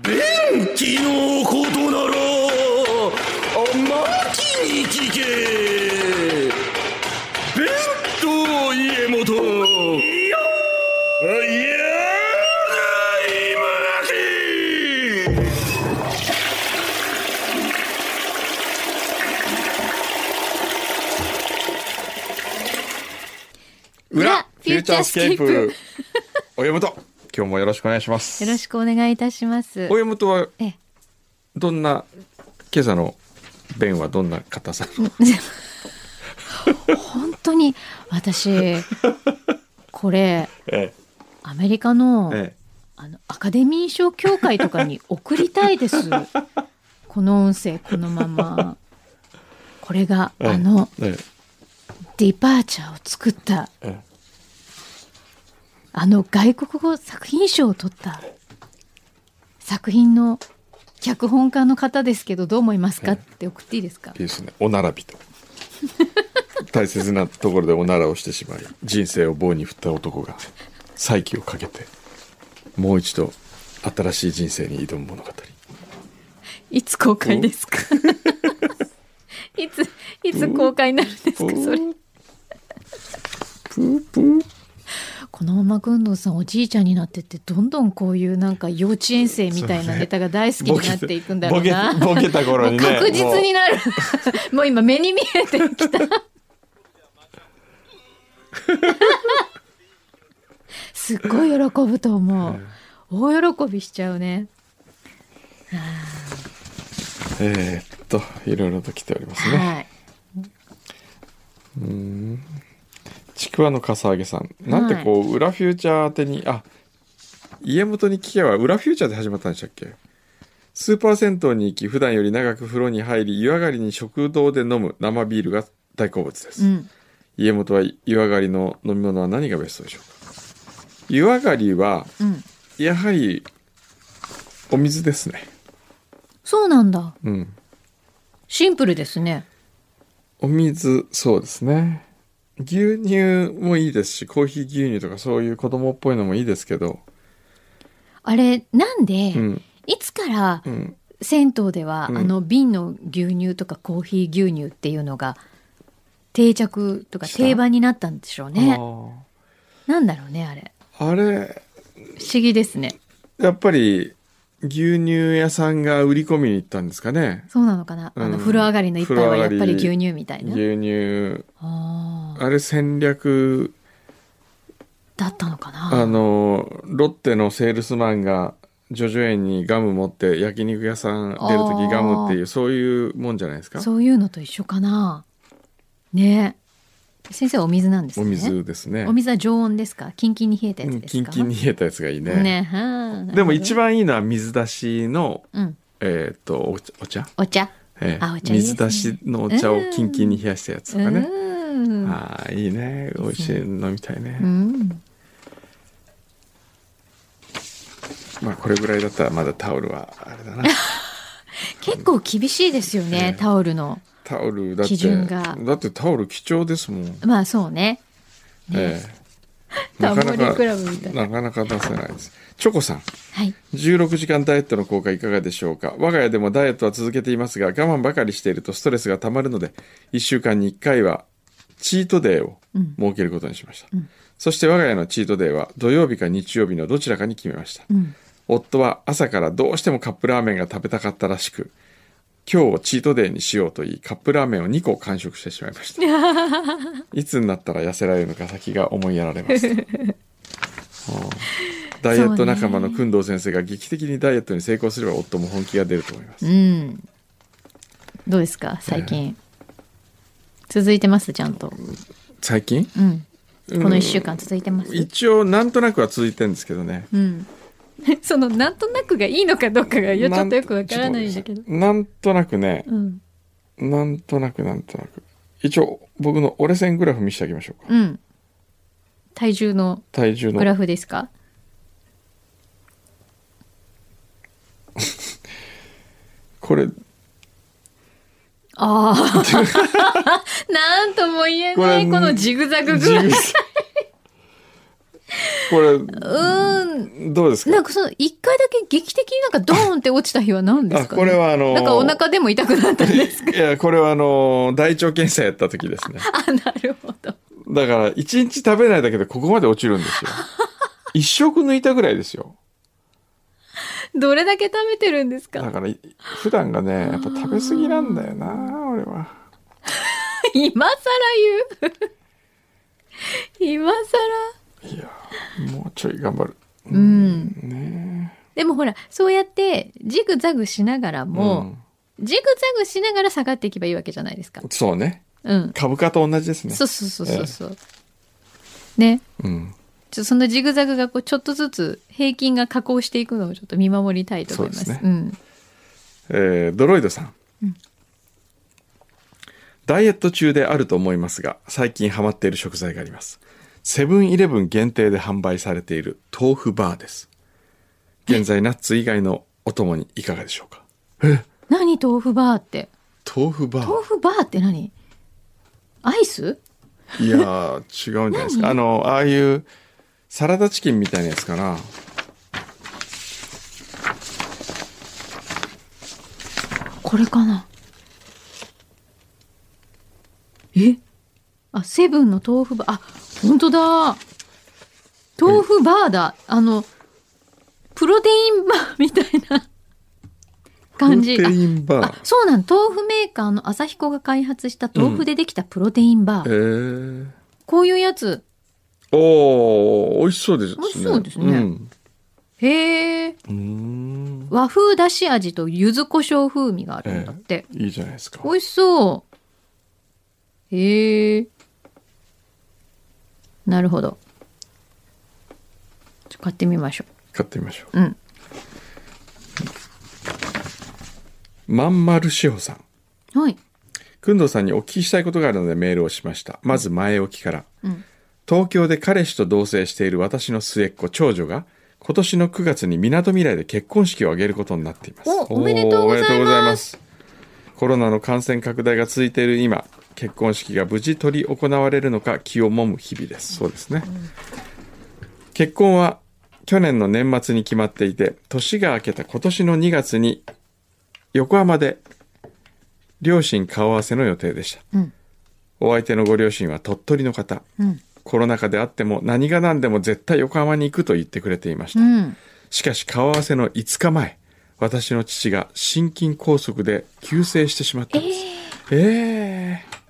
便器のことならあまきに聞け。弁当家元。いやいや裏フューチャースケープ。親元今日もよろしくお願いします。よろしくお願いいたします。親元はええ。どんな今朝の弁はどんな硬さの？本当に私これえアメリカのええ。あのアカデミー賞協会とかに送りたいです。この音声このまま。これがええ。あのえ。ディパーチャーを作ったええあの外国語作品賞を取った作品の脚本家の方ですけどどう思いますか？って送っていいですか？いいですねおならびと。大切なところでおならをしてしまい人生を棒に振った男が再起をかけてもう一度新しい人生に挑む物語。いつ公開ですか？いついつ公開になるんですか？それ。プープーこのまま軍藤さんおじいちゃんになってってどんどんこういうなんか幼稚園生みたいなネタが大好きになっていくんだろうな。ボケた頃にね 確実になる。もう今目に見えてきた。すっごい喜ぶと思う。大喜びしちゃうね。えーっといろいろと来ておりますねはい。ちくわのかさあげさんなんてこう、裏フューチャー宛てにあ家元に聞けば裏フューチャーで始まったんでしたっけ？スーパー銭湯に行き普段より長く風呂に入り湯上がりに食堂で飲む生ビールが大好物です、うん。家元は湯上がりの飲み物は何がベストでしょうか？湯上がりはうん。やはりお水ですねそうなんだ。うんシンプルですね。お水そうですね牛乳もいいですしコーヒー牛乳とかそういう子供っぽいのもいいですけどあれ、なんで、うんいつからうん銭湯では、うんあの瓶の牛乳とかコーヒー牛乳っていうのが定着とか定番になったんでしょうね。あなんだろうねあれ。ーあれ不思議ですね。やっぱり牛乳屋さんが売り込みに行ったんですかねそうなのかな。あのうん風呂上がりの一杯はやっぱり牛乳みたいな。牛乳あれ戦略だったのかな？あのロッテのセールスマンがジョジョ園にガム持って焼肉屋さん出る時ガムっていうそういうもんじゃないですか？そういうのと一緒かな？ね先生はお水なんですね。お水ですねお水は常温ですか？キンキンに冷えたやつうんですか？キンキンに冷えたやつがいいねねはあでも一。番いいのは水出しのうん。えっ、とお茶お茶、お茶？ええあお茶いいですね水出しのお茶をキンキンに冷やしたやつとかね、うん。ああいいね。美味しい飲みたいね、うん。まあこれぐらいだったらまだタオルはあれだな。結構厳しいですよね、ええタオルの。タオルだって基準が。だってタオル貴重ですもん、まあそうね。ええ。タモリなかなかクラブみたいな。かなか出せないです。チョコさん。はい。16時間ダイエットの効果いかがでしょうか？我が家でもダイエットは続けていますが我慢ばかりしているとストレスがたまるので1週間に1回はチートデーをうん。設けることにしました、ん。そして我が家のチートデーは土曜日か日曜日のどちらかに決めました、うん。夫は朝からどうしてもカップラーメンが食べたかったらしく今日をチートデーにしようと言いカップラーメンを2個完食してしまいました。いつになったら痩せられるのか先が思いやられます。うん。ダイエット仲間の工藤先生が劇的にダイエットに成功すれば夫も本気が出ると思います。うん。どうですか？最近。続いてますちゃんと。最近？うん。この一週間続いてます？一応なんとなくは続いてるんですけどねうん。そのなんとなくがいいのかどうかがよちょっとよくわからないんだけど。なんとなくねうん。なんとなくなんとなく一応僕の折れ線グラフ見せてあげましょうかうん。体重の体重のグラフですか？これああ。なんとも言えないこのジグザググラフ。ジグこれうーん、ん、どうですか？なんかその、一回だけ劇的になんかドーンって落ちた日は何ですか、あ、これ。はあのーなんかお腹でも痛くなったんですか？いや、これはあのー大腸検査やった時ですね。あ、なるほど。だから、一日食べないだけでここまで落ちるんですよ。一食抜いたぐらいですよ。どれだけ食べてるんですか？だから、い普段がね、やっぱ食べ過ぎなんだよな、俺は。今更言う？今更？いや、もうちょい頑張る。うん。ねでもほら、そうやってジグザグしながらえも、ジグザグしながら下がっていけばいいわけじゃないですかうん。そうね。うん。株価と同じですね。そうそうそうそうそう。ね。うん。ちょそのジグザグがこうちょっとずつ平均が下降していくのをちょっと見守りたいと思います。そうですねん。えードロイドさん。ダイエット中であると思いますが、最近ハマっている食材があります。セブンイレブン限定で販売されている豆腐バーです。現在ナッツ以外のお供にいかがでしょうか？何豆腐バーって？豆腐バー豆腐バーって何？アイス？いやー、違うんじゃないですか。あの、ああいうサラダチキンみたいなやつかな。これかなえ？あ、セブンの豆腐バー。あ、本当だ。豆腐バーだ。あの、プロテインバーみたいな 感じ。プロテインバーそうなん。豆腐メーカーの朝彦が開発した豆腐でできたプロテインバえー。ー、こういうやつ。おー、美味しそうですね。美味しそうですねうん。へえ。うーん。和風だし味と柚子胡椒風味があるんだって。いいじゃないですか。美味しそう。へえ。なるほど。買ってみましょ買ってみましょう。うん。う。まんまるしほさん。はい。くんどうさんにお聞きしたいことがあるのでメールをしました。まず前置きから。うん。東京で彼氏と同棲している私の末っ子長女が今年の9月にみなとみらいで結婚式を挙げることになっています。おおめでとうございます。コロナの感染拡大が続いている今、結婚式が無事取り行われるのか気をもむ日々です。そうですね。結婚は去年の年末に決まっていて、年が明けた今年の2月に横浜で両親顔合わせの予定でした。うん。お相手のご両親は鳥取の方。うん。コロナ禍であっても何が何でも絶対横浜に行くと言ってくれていました。うん。しかし顔合わせの5日前、私の父が心筋梗塞で急逝してしまったんです。ええ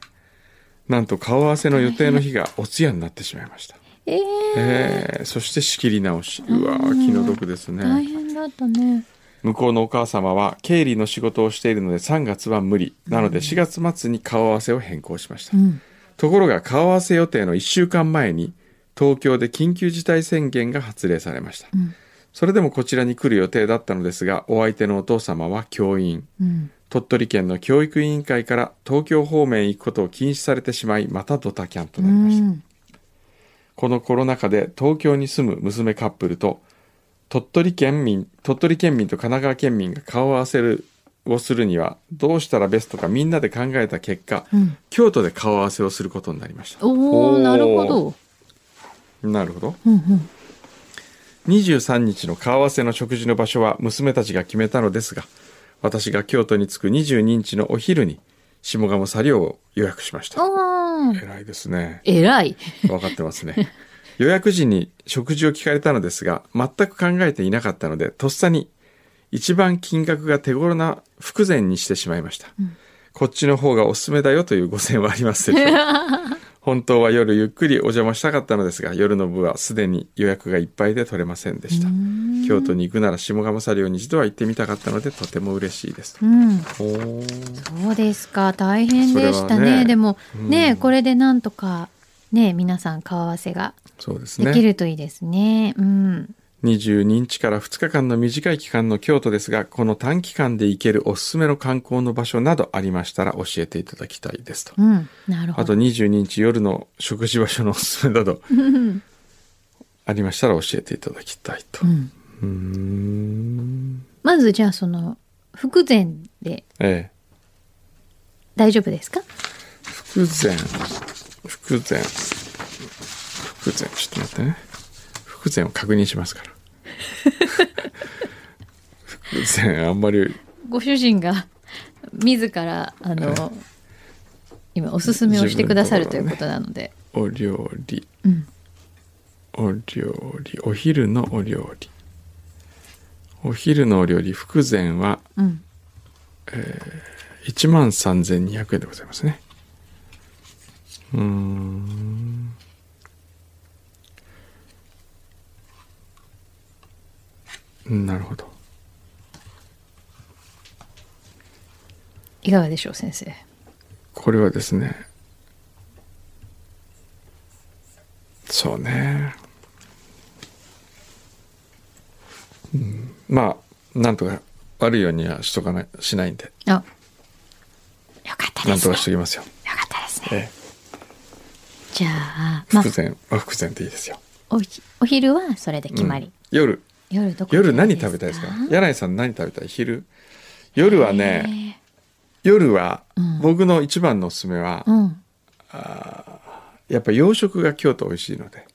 なんと顔合わせの予定の日がお通夜になってしまいました。ええええそして仕切り直し。うわー気の毒です大ね。変だったね。向こうのお母様は経理の仕事をしているので3月は無理。なので4月末に顔合わせを変更しましたう。ん。ところが顔合わせ予定の1週間前に東京で緊急事態宣言が発令されました、んそれでもこちらに来る予定だったのですがお相手のお父様は教員うん。鳥取県の教育委員会から東京方面へ行くことを禁止されてしまいまたドタキャンとうなりました、ん。このコロナ禍で東京に住む娘カップルと鳥取県民鳥取県民と神奈川県民が顔を合わせるをするにはどうしたらベストかみんなで考えた結果、うん。京都で顔合わせをすることになりましたおおなるほど。なるほどうんうん。23日の顔合わせの食事の場所は娘たちが決めたのですが私が京都に着く22日のお昼に下鴨サリオを予約しました。偉いですね。偉い。分かってますね。予約時に食事を聞かれたのですが全く考えていなかったのでとっさに一番金額が手頃な福膳にしてしまいました、こっちの方がおすすめだよというご線はありますでしょう。か 本当は夜ゆっくりお邪魔したかったのですが夜の部はすでに予約がいっぱいで取れませんでした京都に行くなら下鴨サリオに一度は行ってみたかったのでとても嬉しいですうん。そうですか。大変でしたね。ねでも、うんね、これでなんとか、ね、皆さん顔合わせができねるといいですね。うん。22日から2日間の短い期間の京都ですがこの短期間で行けるおすすめの観光の場所などありましたら教えていただきたいですと。うん。なるほあとど。22日夜の食事場所のおすすめなど。うん。ありましたら教えていただきたいと。うん。まずじゃあその、福膳でええ。大丈夫ですか？福膳福膳福膳ちょっと待ってね。福膳を確認しますから あんまり。ご主人が自らあの今おすすめをしてくださるということなので、お料理。うん。お料理。お昼のお料理。お昼のお料理福前はうん。1万3200円でございますね。うーんうんなるほど。いかがでしょう先生？これはですねそうね、うん、まあなんとか悪いようにはしとかないしないんで。あよかったなんとですねかしときますよ、よかったですね。えじゃあえ、まあ。福前は福前でいいですよ、おひお昼はそれで決まり、うん夜夜夜何食べたいですか？柳井さん何食べたい？昼。夜はねね夜はうん。僕の一番のおすすめは、うん。やっぱ洋食が京都美味しいので。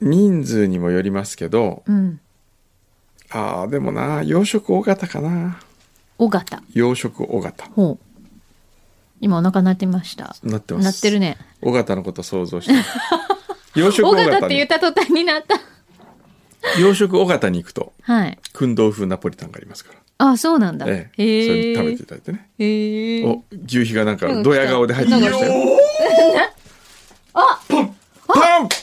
人数にもよりますけどうん。ああでもな洋食尾形かな。尾形洋食尾形ほう。今お腹鳴ってました。なってます。鳴ってるね。尾形のこと想像して 洋食尾尾形って言った途端になった。洋食尾形に行くとはい。燻豆風ナポリタンがありますから。あそうなんだ。ええ。へえそれ食べていただいてね。へえお牛皮がなんかドヤ顔で入ってきましたよ。あパンブ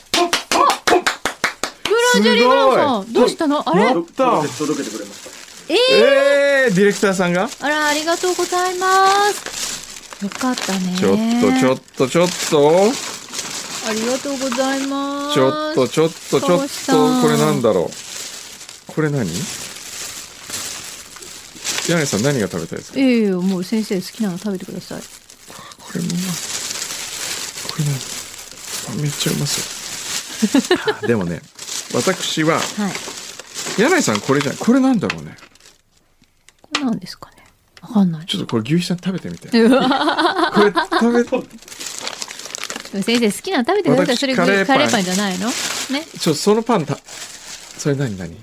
ラジャリブランさんどうしたの？あれ？やった。届けてくれましたえー、えー、ディレクターさんが？あらありがとうございます。よかったね。ちょっとちょっとちょっとありがとうございます。ちょっとちょっとちょっとこれなんだろう。これ何？柳井さん何が食べたいですか？いやいやもう先生好きなの食べてください。これもこれ何あめっちゃうまそう。あでもね私ははい。柳井さんこれじゃこれなんだろうね。これなんですかね？わかんない。ちょっとこれ牛皮さん食べてみて。これ食べ先生好きなの食べてください。私それカレーパン。カレーパンじゃないの？ね。ちょそのパンたそれ何何？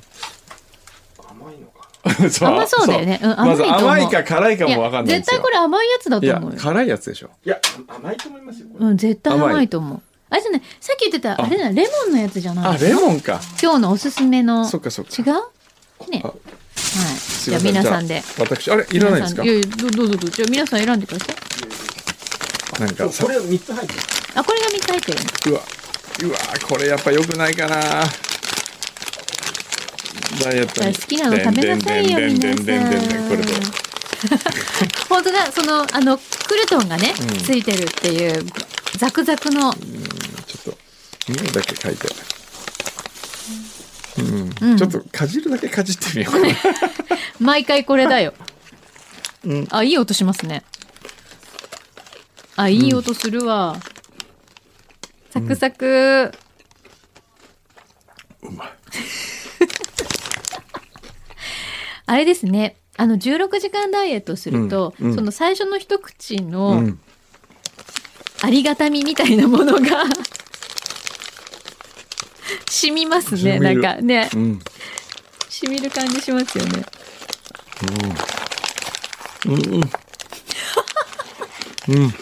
甘いのか。そう。甘そうだよね。う。ん甘いと思う。甘いか辛いかいもわかやんないんですよ。絶対これ甘いやつだと思うよ。辛いやつでしょ。いや甘いと思いますようん絶対甘いと思う。あれじゃないさっき言ってたあ。あれだレモンのやつじゃない？あレモンか。今日のおすすめの。そっかそっか。違う？ね。あはい。じゃあ皆さんで。私あれいらないんですか？いやいやどどうぞどうぞ。じゃあ皆さん選んでくださいなんかさこれ三つ入ってる。あこれが3つ入ってる。のうわうわこれやっぱ良くないかな。ダイエットに。好きなの食べなさいよ皆でさん本当だそのあのクルトンがね、うんついてるっていうザクザクのちょっと匂いだけ嗅いでうん、うんちょっとかじるだけかじってみようかな毎回これだよ、うんあいい音しますねあいい音するわ、サクサク、うまいあれですね。あの16時間ダイエットすると、うんうん。その最初の一口うのん。ありがたみみたいなものが 染みますね。なんかね。うん。染みる感じしますよね。うん。うん。うん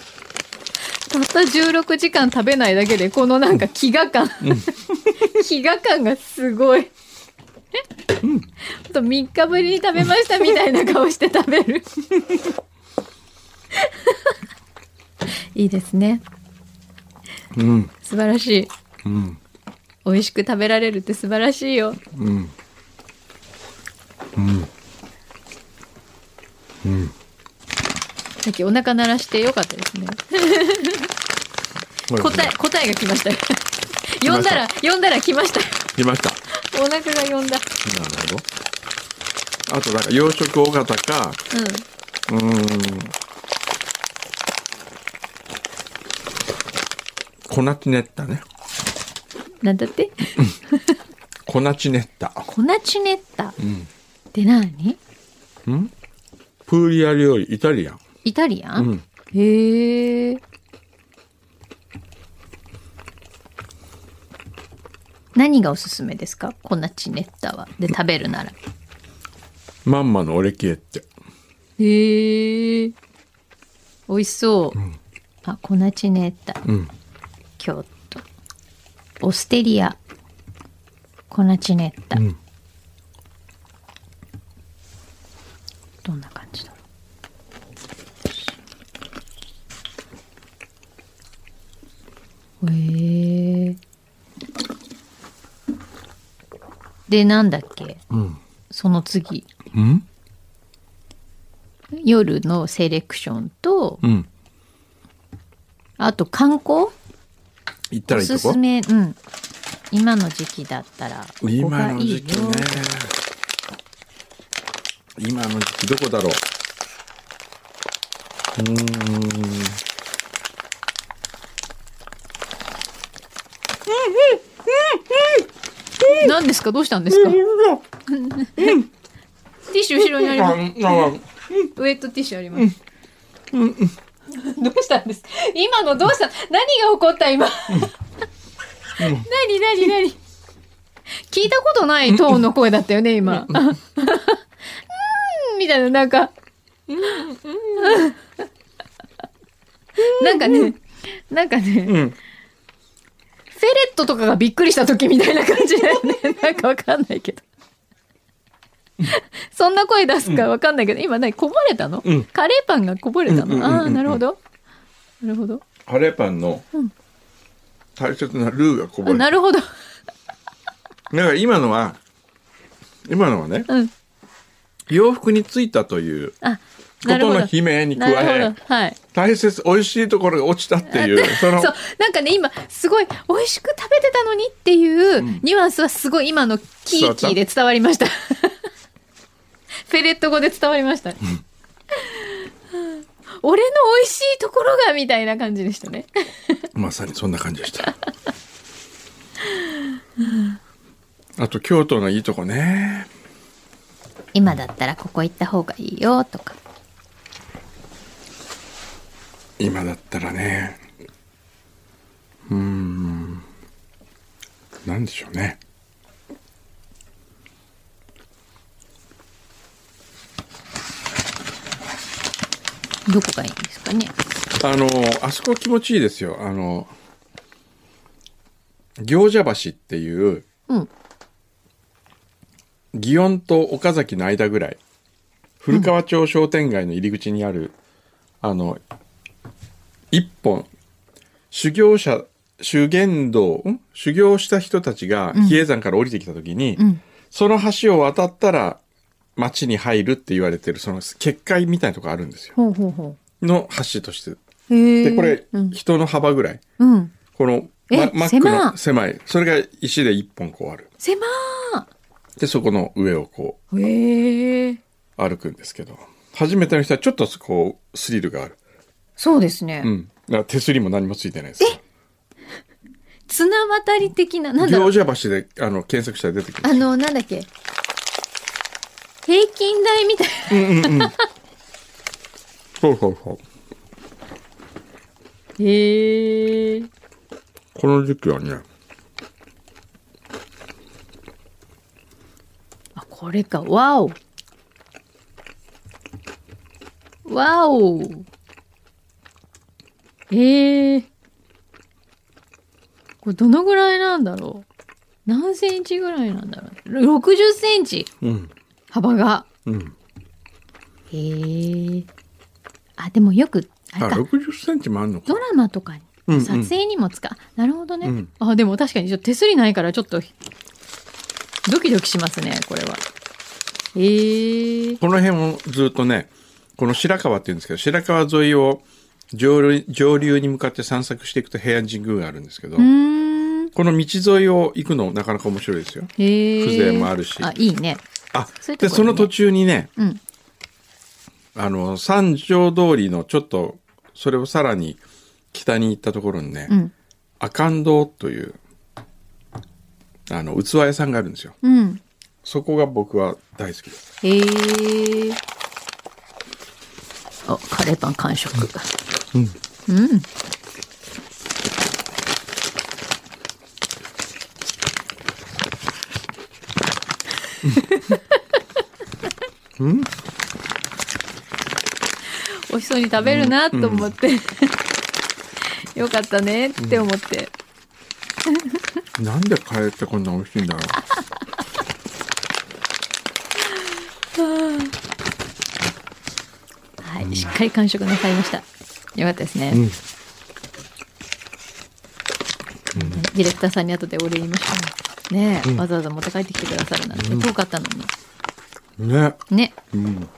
たった16時間食べないだけでこのなんか飢餓感飢餓感がすごい。ほん。と3日ぶりに食べましたみたいな顔して食べる。いいですね。うん。素晴らしい。うん。美味しく食べられるって素晴らしいよ。うん。うん。うんさっきお腹鳴らしてよかったですね。答え答えが来ました。よ呼んだら呼んだら来ました。よ来ました。お腹が呼んだ。なるほど。あとなんか洋食大型か。うん。うーん。粉チネッタね。なんだって？粉チネッタ。粉チネッタ。うん。って何ん？プーリア料理イタリアンイタリアン、うんへえ何がおすすめですか？粉チネッタは。で食べるなら。まんまのオレキエって。へえ。美味しそう。あ、粉チネッタ。うん。京都。オステリア。粉チネッタ。うんどんな感じだろう。へえ。で、なんだっけ？うん。その次。うん？夜のセレクションと、うん。あと観光？行ったおらいいとこ？すすめ、うん。今の時期だったら、ここ今がいいよの時期ね。今の時期どこだろう？うーん。何ですか？どうしたんですか？ティッシュ後ろにあります。ウェットティッシュあります。どうしたん。です今のどうした何が起こった今。何何何聞いたことないトーンの声だったよね、今。うん、みたいな、なん。か。なん。かね、なん。かね、フェレットとかがびっくりした時みたいな感じだよね。なんかわかんないけど。そんな声出すかわかんないけど、今何こぼれたの、うんカレーパンがこぼれたの、うんうんうんうんああ、なるほど。なるほど。カレーパンのうん大切なルーがこぼあれた。なるほど。だから今のは、今のはね、うん。洋服についたというこあ、なるほど。との悲鳴に加えはい。大切、美味しいところが落ちたっていう、その、そう。なんかね、今、すごい美味しく食べてたのにっていうニュアンスはすごい今のキーキーで伝わりました。フェレット語で伝わりました。俺の美味しいところがみたいな感じでしたね。まさにそんな感じでした。あと、京都のいいとこね。今だったらここ行った方がいいよとか。今だったらね。うーん。なんでしょうね。どこがいいんですかね？あの、あそこ気持ちいいですよ。あの、行者橋っていう、うん。祇園と岡崎の間ぐらい、古川町商店街の入り口にある、あの、一本、修行者、修験道、ん？修行した人たちが比叡山から降りてきた時に、うん。その橋を渡ったら町に入るって言われてる、その結界みたいなとこあるんですよ。ほうほうほの橋として。で、これ、うん。人の幅ぐらい。うん。この、えママックの狭い。それが石で一本こうある。狭で、そこの上をこう。歩くんですけど、初めての人はちょっとこう、スリルがある。そうですね。うん。だから手すりも何もついてないです。綱渡り的な、なんだろう行者橋で、あの、検索したら出てきます。あの、なんだっけ？平均台みたいそうそうそう。な。へえ。この時期はね、あ、これか。わお。わお。ええこれどのぐらいなんだろう？何センチぐらいなんだろう ?60 センチうん。幅が。うん。へえ。あ、でもよく、ああ、れだ。60センチもあんのかド。ラマとかに、うんうん撮影にも使う。なるほどね。うんあ、でも確かにちょっと手すりないからちょっと、ドキドキしますね、これは。へえ。この辺をずっとね、この白川って言うんですけど、白川沿いを上流上流に向かって散策していくと平安神宮があるんですけど。この道沿いを行くのなかなか面白いですよ。風情もあるしあ、いいね。あそういう、ところねで、その途中にね、うん。あの、三条通りのちょっと、それをさらに北に行ったところにね、うん。阿寒堂という、あの、器屋さんがあるんですよ。うん。そこが僕は大好きです。へえ。あ、カレーパン完食。うん。うん。美味しそうに食べるなと思って、よかったねって思って、なんでカレーってこんな美味しいんだろ はい、しっかり完食なさいましたよかったですね、う。うん。ディレクターさんに後でお礼言いましょうねえ、わざわざ持って帰ってきてくださるなんて遠かったのにね。ねうん。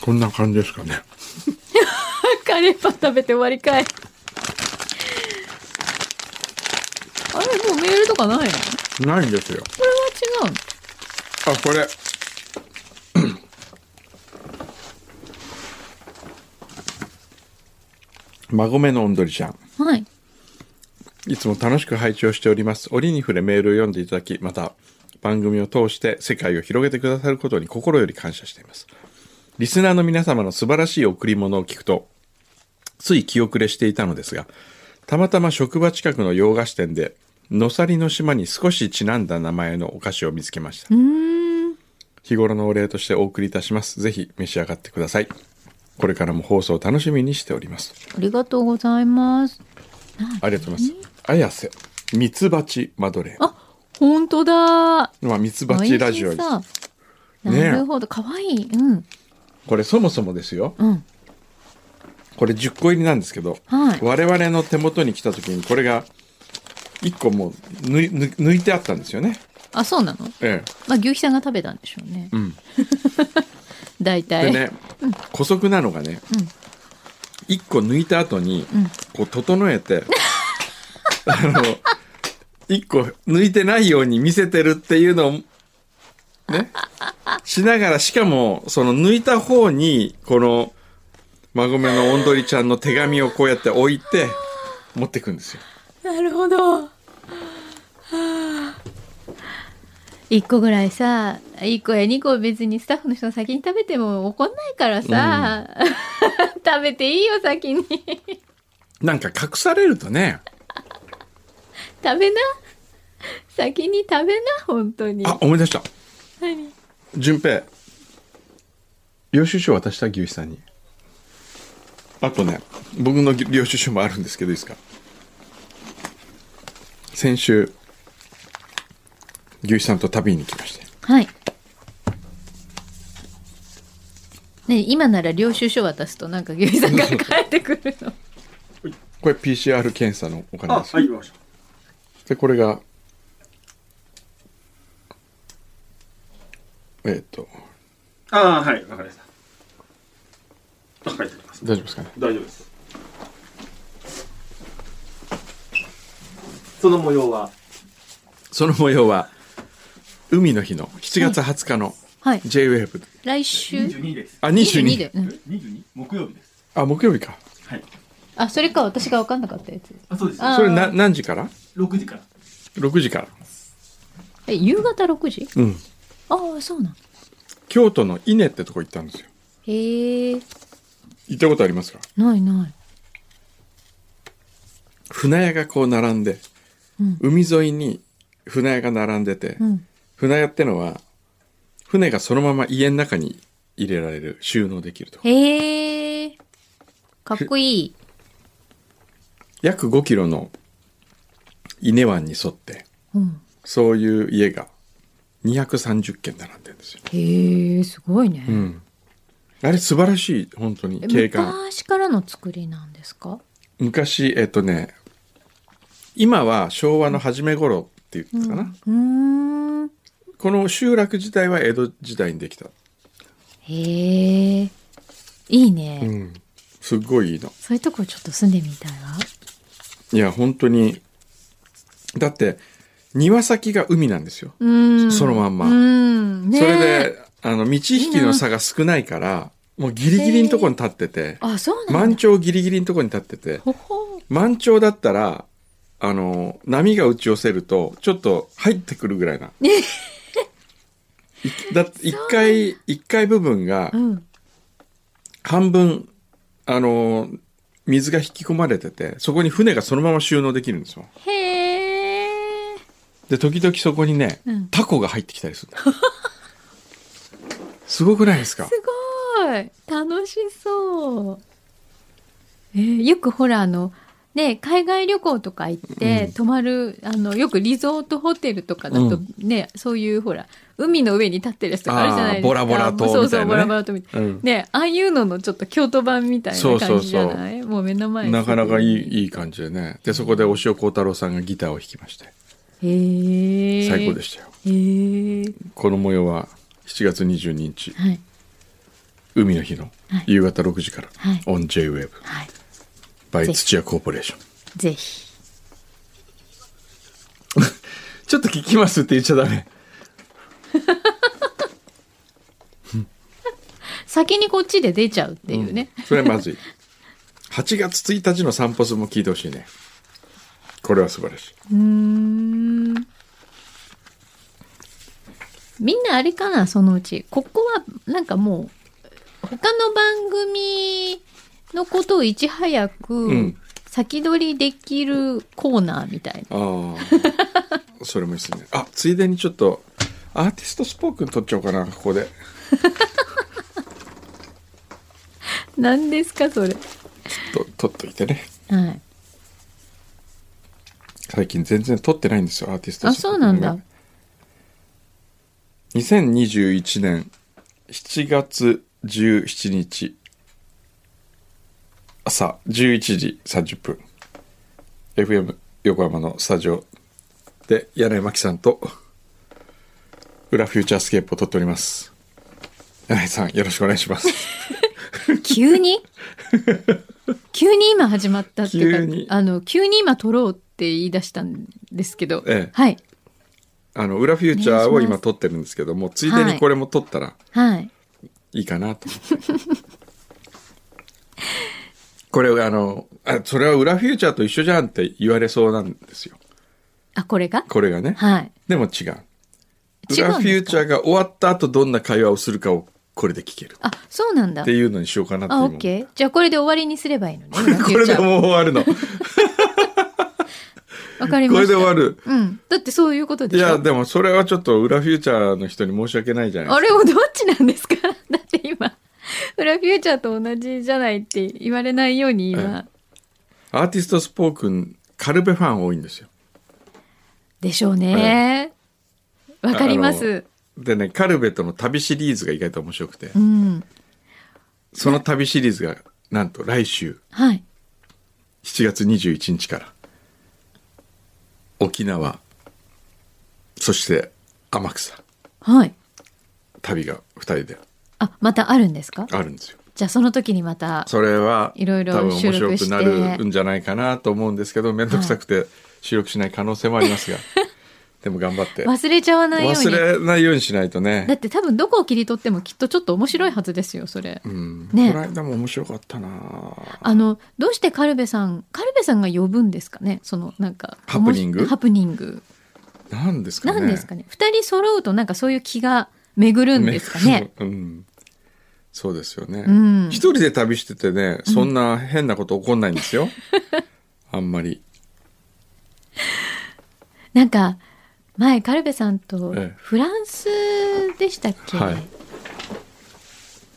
こんな感じですかね。カレーパン食べて終わりかいあれもうメールとかないの？こないんですよ。れは違うの？あ、これ。馬込のおんどりちゃん。はいいつも楽しく拝聴しております。折に触れメールを読んでいただき、また番組を通して世界を広げてくださることに心より感謝しています。リスナーの皆様の素晴らしい贈り物を聞くと、つい気遅れしていたのですが、たまたま職場近くの洋菓子店で、のさりの島に少しちなんだ名前のお菓子を見つけました。日頃のお礼としてお送りいたします。ぜひ召し上がってください。これからも放送を楽しみにしております。ありがとうございますありがとうございます。綾瀬、ミツバチマドレーン。あ本当だまあ、ミツバチラジオなるほどかわいいうんこれそもそもですよ。うんこれ10個入りなんですけど、はい我々の手元に来た時にこれが1個もう抜い抜抜いてあったんですよね。あそうなの？えまあ牛肥さんが食べたんでしょうねえ。うん。大体でね、姑息なのがね、1個抜いた後に、こう整えて、あの、1個抜いてないように見せてるっていうのを、ね、しながら、しかも、その抜いた方に、この、馬込のおんどりちゃんの手紙をこうやって置いて、持ってくんですよ。なるほど。一個ぐらいさ一個や二個別にスタッフの人が先に食べても怒んないからさ、食べていいよ先に。なんか隠されるとね、食べな。先に食べな本当に。あ、思い出した。何？順平。領収書渡した牛肥さんに。あとね僕の領収書もあるんですけどいいですか？先週牛肥さんと旅に行きまして。はい。ね今なら領収書渡すとなんか牛肥さんから帰ってくるの。これ PCR 検査のお金あ、ですよ。はい、わかりましでこれがえっ、と。た。ああ、はい、わかりました。大丈夫ですかね？大丈夫です。その模様は、その模様は海の日の7月20日のはい。JWAVE、来週？22です。あ22で、うん、22? 木曜日です。あ木曜日か。はい。あそれか私が分かんなかったやつ。あ、そうです。あそれな何時から？6時から。6時から。え夕方6時？うん。ああそうなん。京都の稲ってとこ行ったんですよ。へえ行ったことありますか？ないない。船屋がこう並んで、うん。海沿いに船屋が並んでて、うん船屋ってのは船がそのまま家の中に入れられる収納できるとへえ。かっこいい。約5キロの伊根湾に沿ってうん。そういう家が230軒並んでるんですよ、へえすごいね、うん、あれ素晴らしい本当にえ景観。昔からの作りなんですか？昔えっとね今は昭和の初め頃って言ったかな、うーんこの集落自体は江戸時代にできた、へえいいね、うん、すっごいいいのそういうとこちょっと住んでみたいわ。いや本当にだって庭先が海なんですよ、うん。そのまんま。うん。ねそれであの道引きの差が少ないからもうギリギリのとこに立っててあそう満潮ギリギリのとこに立っててほほ。満潮だったらあの波が打ち寄せるとちょっと入ってくるぐらいな。いだって一階一階部分がうん。半分あの水が引き込まれててそこに船がそのまま収納できるんですよ。へで時々そこにね、うん。タコが入ってきたりする すごくないですか？すごい。楽しそう。えーよくほらあのね海外旅行とか行って、うん。泊まるあのよくリゾートホテルとかだと、うん。ねそういうほら海の上に立ってるやつとかあるじゃないですか。ボラボラ島そうそうみたいなね。ボラボラ島みたいな。うん。ねああいうののちょっと京都版みたいな感じじゃない？もう目の前なかなかいいい。いい感じでね。でそこで押尾幸太郎さんがギターを弾きまして。へえ。最高でしたよ、た。へえ。この模様は7月22日。はい。海の日のはい。夕方6時から、はい。on JWAVE はい。by ぜひ。土屋コーポレーション。ぜひ。ちょっと聞きますって言っちゃダメ 先にこっちで出ちゃうっていうね。それまずい。8月1日の散歩数も聞いてほしいね。これは素晴らしい。うーん。みんなあれかなそのうち。ここはなんかもう他の番組のことをいち早うくん。先取りできるコーナーみたいな、ああそれもいいですね。あついでにちょっとアーティストスポークン取っちゃおうかなここで。何ですかそれ。と取っといてね。はい。最近全然取ってないんですよアーティストあスポークンそうなんだ。2021年7月17日。朝11時30分。FM 横浜のスタジオで柳井真紀さんと裏フューチャースケープを撮っております。柳井さんよろしくお願いします。急に？急に今始まったっていうかあの急に今撮ろうって言い出したんですけど、ええ。はい。あの裏フューチャーを今撮ってるんですけどもついでにこれも撮ったらはい。いいかなと。思ってこれあのあそれは裏フューチャーと一緒じゃんって言われそうなんですよ。あこれが？これがね。はい。でも違う違うんですか？裏フューチャーが終わった後どんな会話をするかをこれで聞けるあそうなんだ。っていうのにしようかなってあ、今オッケー。じゃあこれで終わりにすればいいのね。これでもう終わるの？わかりました。これで終わる。うん。だってそういうことでしょ？いやでもそれはちょっと裏フューチャーの人に申し訳ないじゃないあですか。れをどっちなんですか？だって今、裏フューチャーと同じじゃないって言われないように今、アーティストスポークンカルベファン多いんですよ。でしょうね。わかります。でねカルベとの旅シリーズが意外と面白くてうん。その旅シリーズがなんと来週はい。7月21日から沖縄そして天草はい。旅が2人であ、またあるんですか？あるんですよじゃあその時にまた、それはいろいろ多分面白収録してくなるんじゃないかなと思うんですけど面倒くさくて収録しない可能性もありますが、でも頑張って。忘れちゃわないように。忘れないようにしないとだねって多分どこを切り取ってもきっとちょっと面白いはずですよ、それ。うん、ね。この間も面白かったな。あの、どうしてカルベさん、カルベさんが呼ぶんですかね？その、なんか。ハプニング？ハプニング。なんですかね。なんですかね？二人揃うとなんかそういう気が巡るんですかね？うん、そうですよね、うん。一人で旅しててねそんな変なこと起こんないんですよ、あんまり。なんか、前カルベさんとええ。フランスでしたっけ、はい。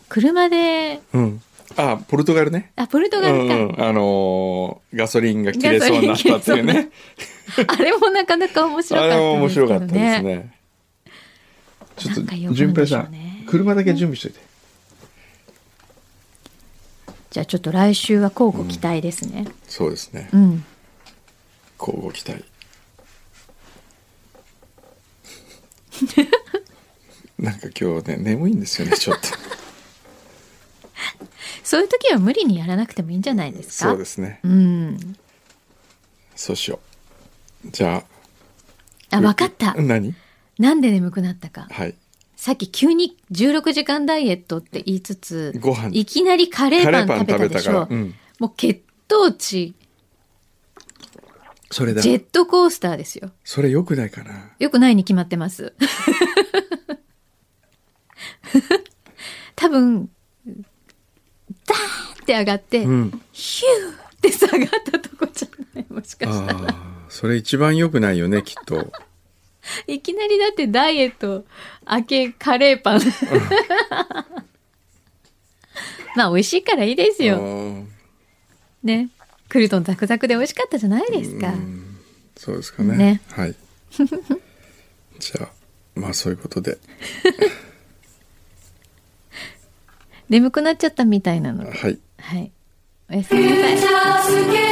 車で、うん。あポルトガルね。あ、ポルトガルか。うんうん、あのーガソリンが切れそうにな。ったっていうね。あれもなかなか面白かあれも面ったですけど白かったですね。ねちょっとなんか呼ぶんでしょうね。順平さん車だけ準備しといて、じゃあちょっと来週は交互期待ですね。そうですね。うん。交互期待 なんか今日ね眠いんですよね ちょっと。そういう時は無理にやらなくてもいいんじゃないですか？そうですね。うん。そうしよう。じゃああ、わかった。何？なんで眠くなったか。はい。さっき急に16時間ダイエットって言いつつ、ご飯。いきなりカレーパン食べたでしょ。うん、もう血糖値、それだジェットコースターですよ。それよくないかなよくないに決まってます。多分、ダーって上がって、うんヒューって下がったとこじゃないもしかしたら。ああそれ一番よくないよねきっと いきなりだってダイエット明けカレーパン。まあ美味しいからいいですあよ。ーね。クルトンザクザクで美味しかったじゃないですか。そうですかね。ねはい。じゃあ、まあそういうことで。眠くなっちゃったみたいなので。はい。はい。おやすみなさい。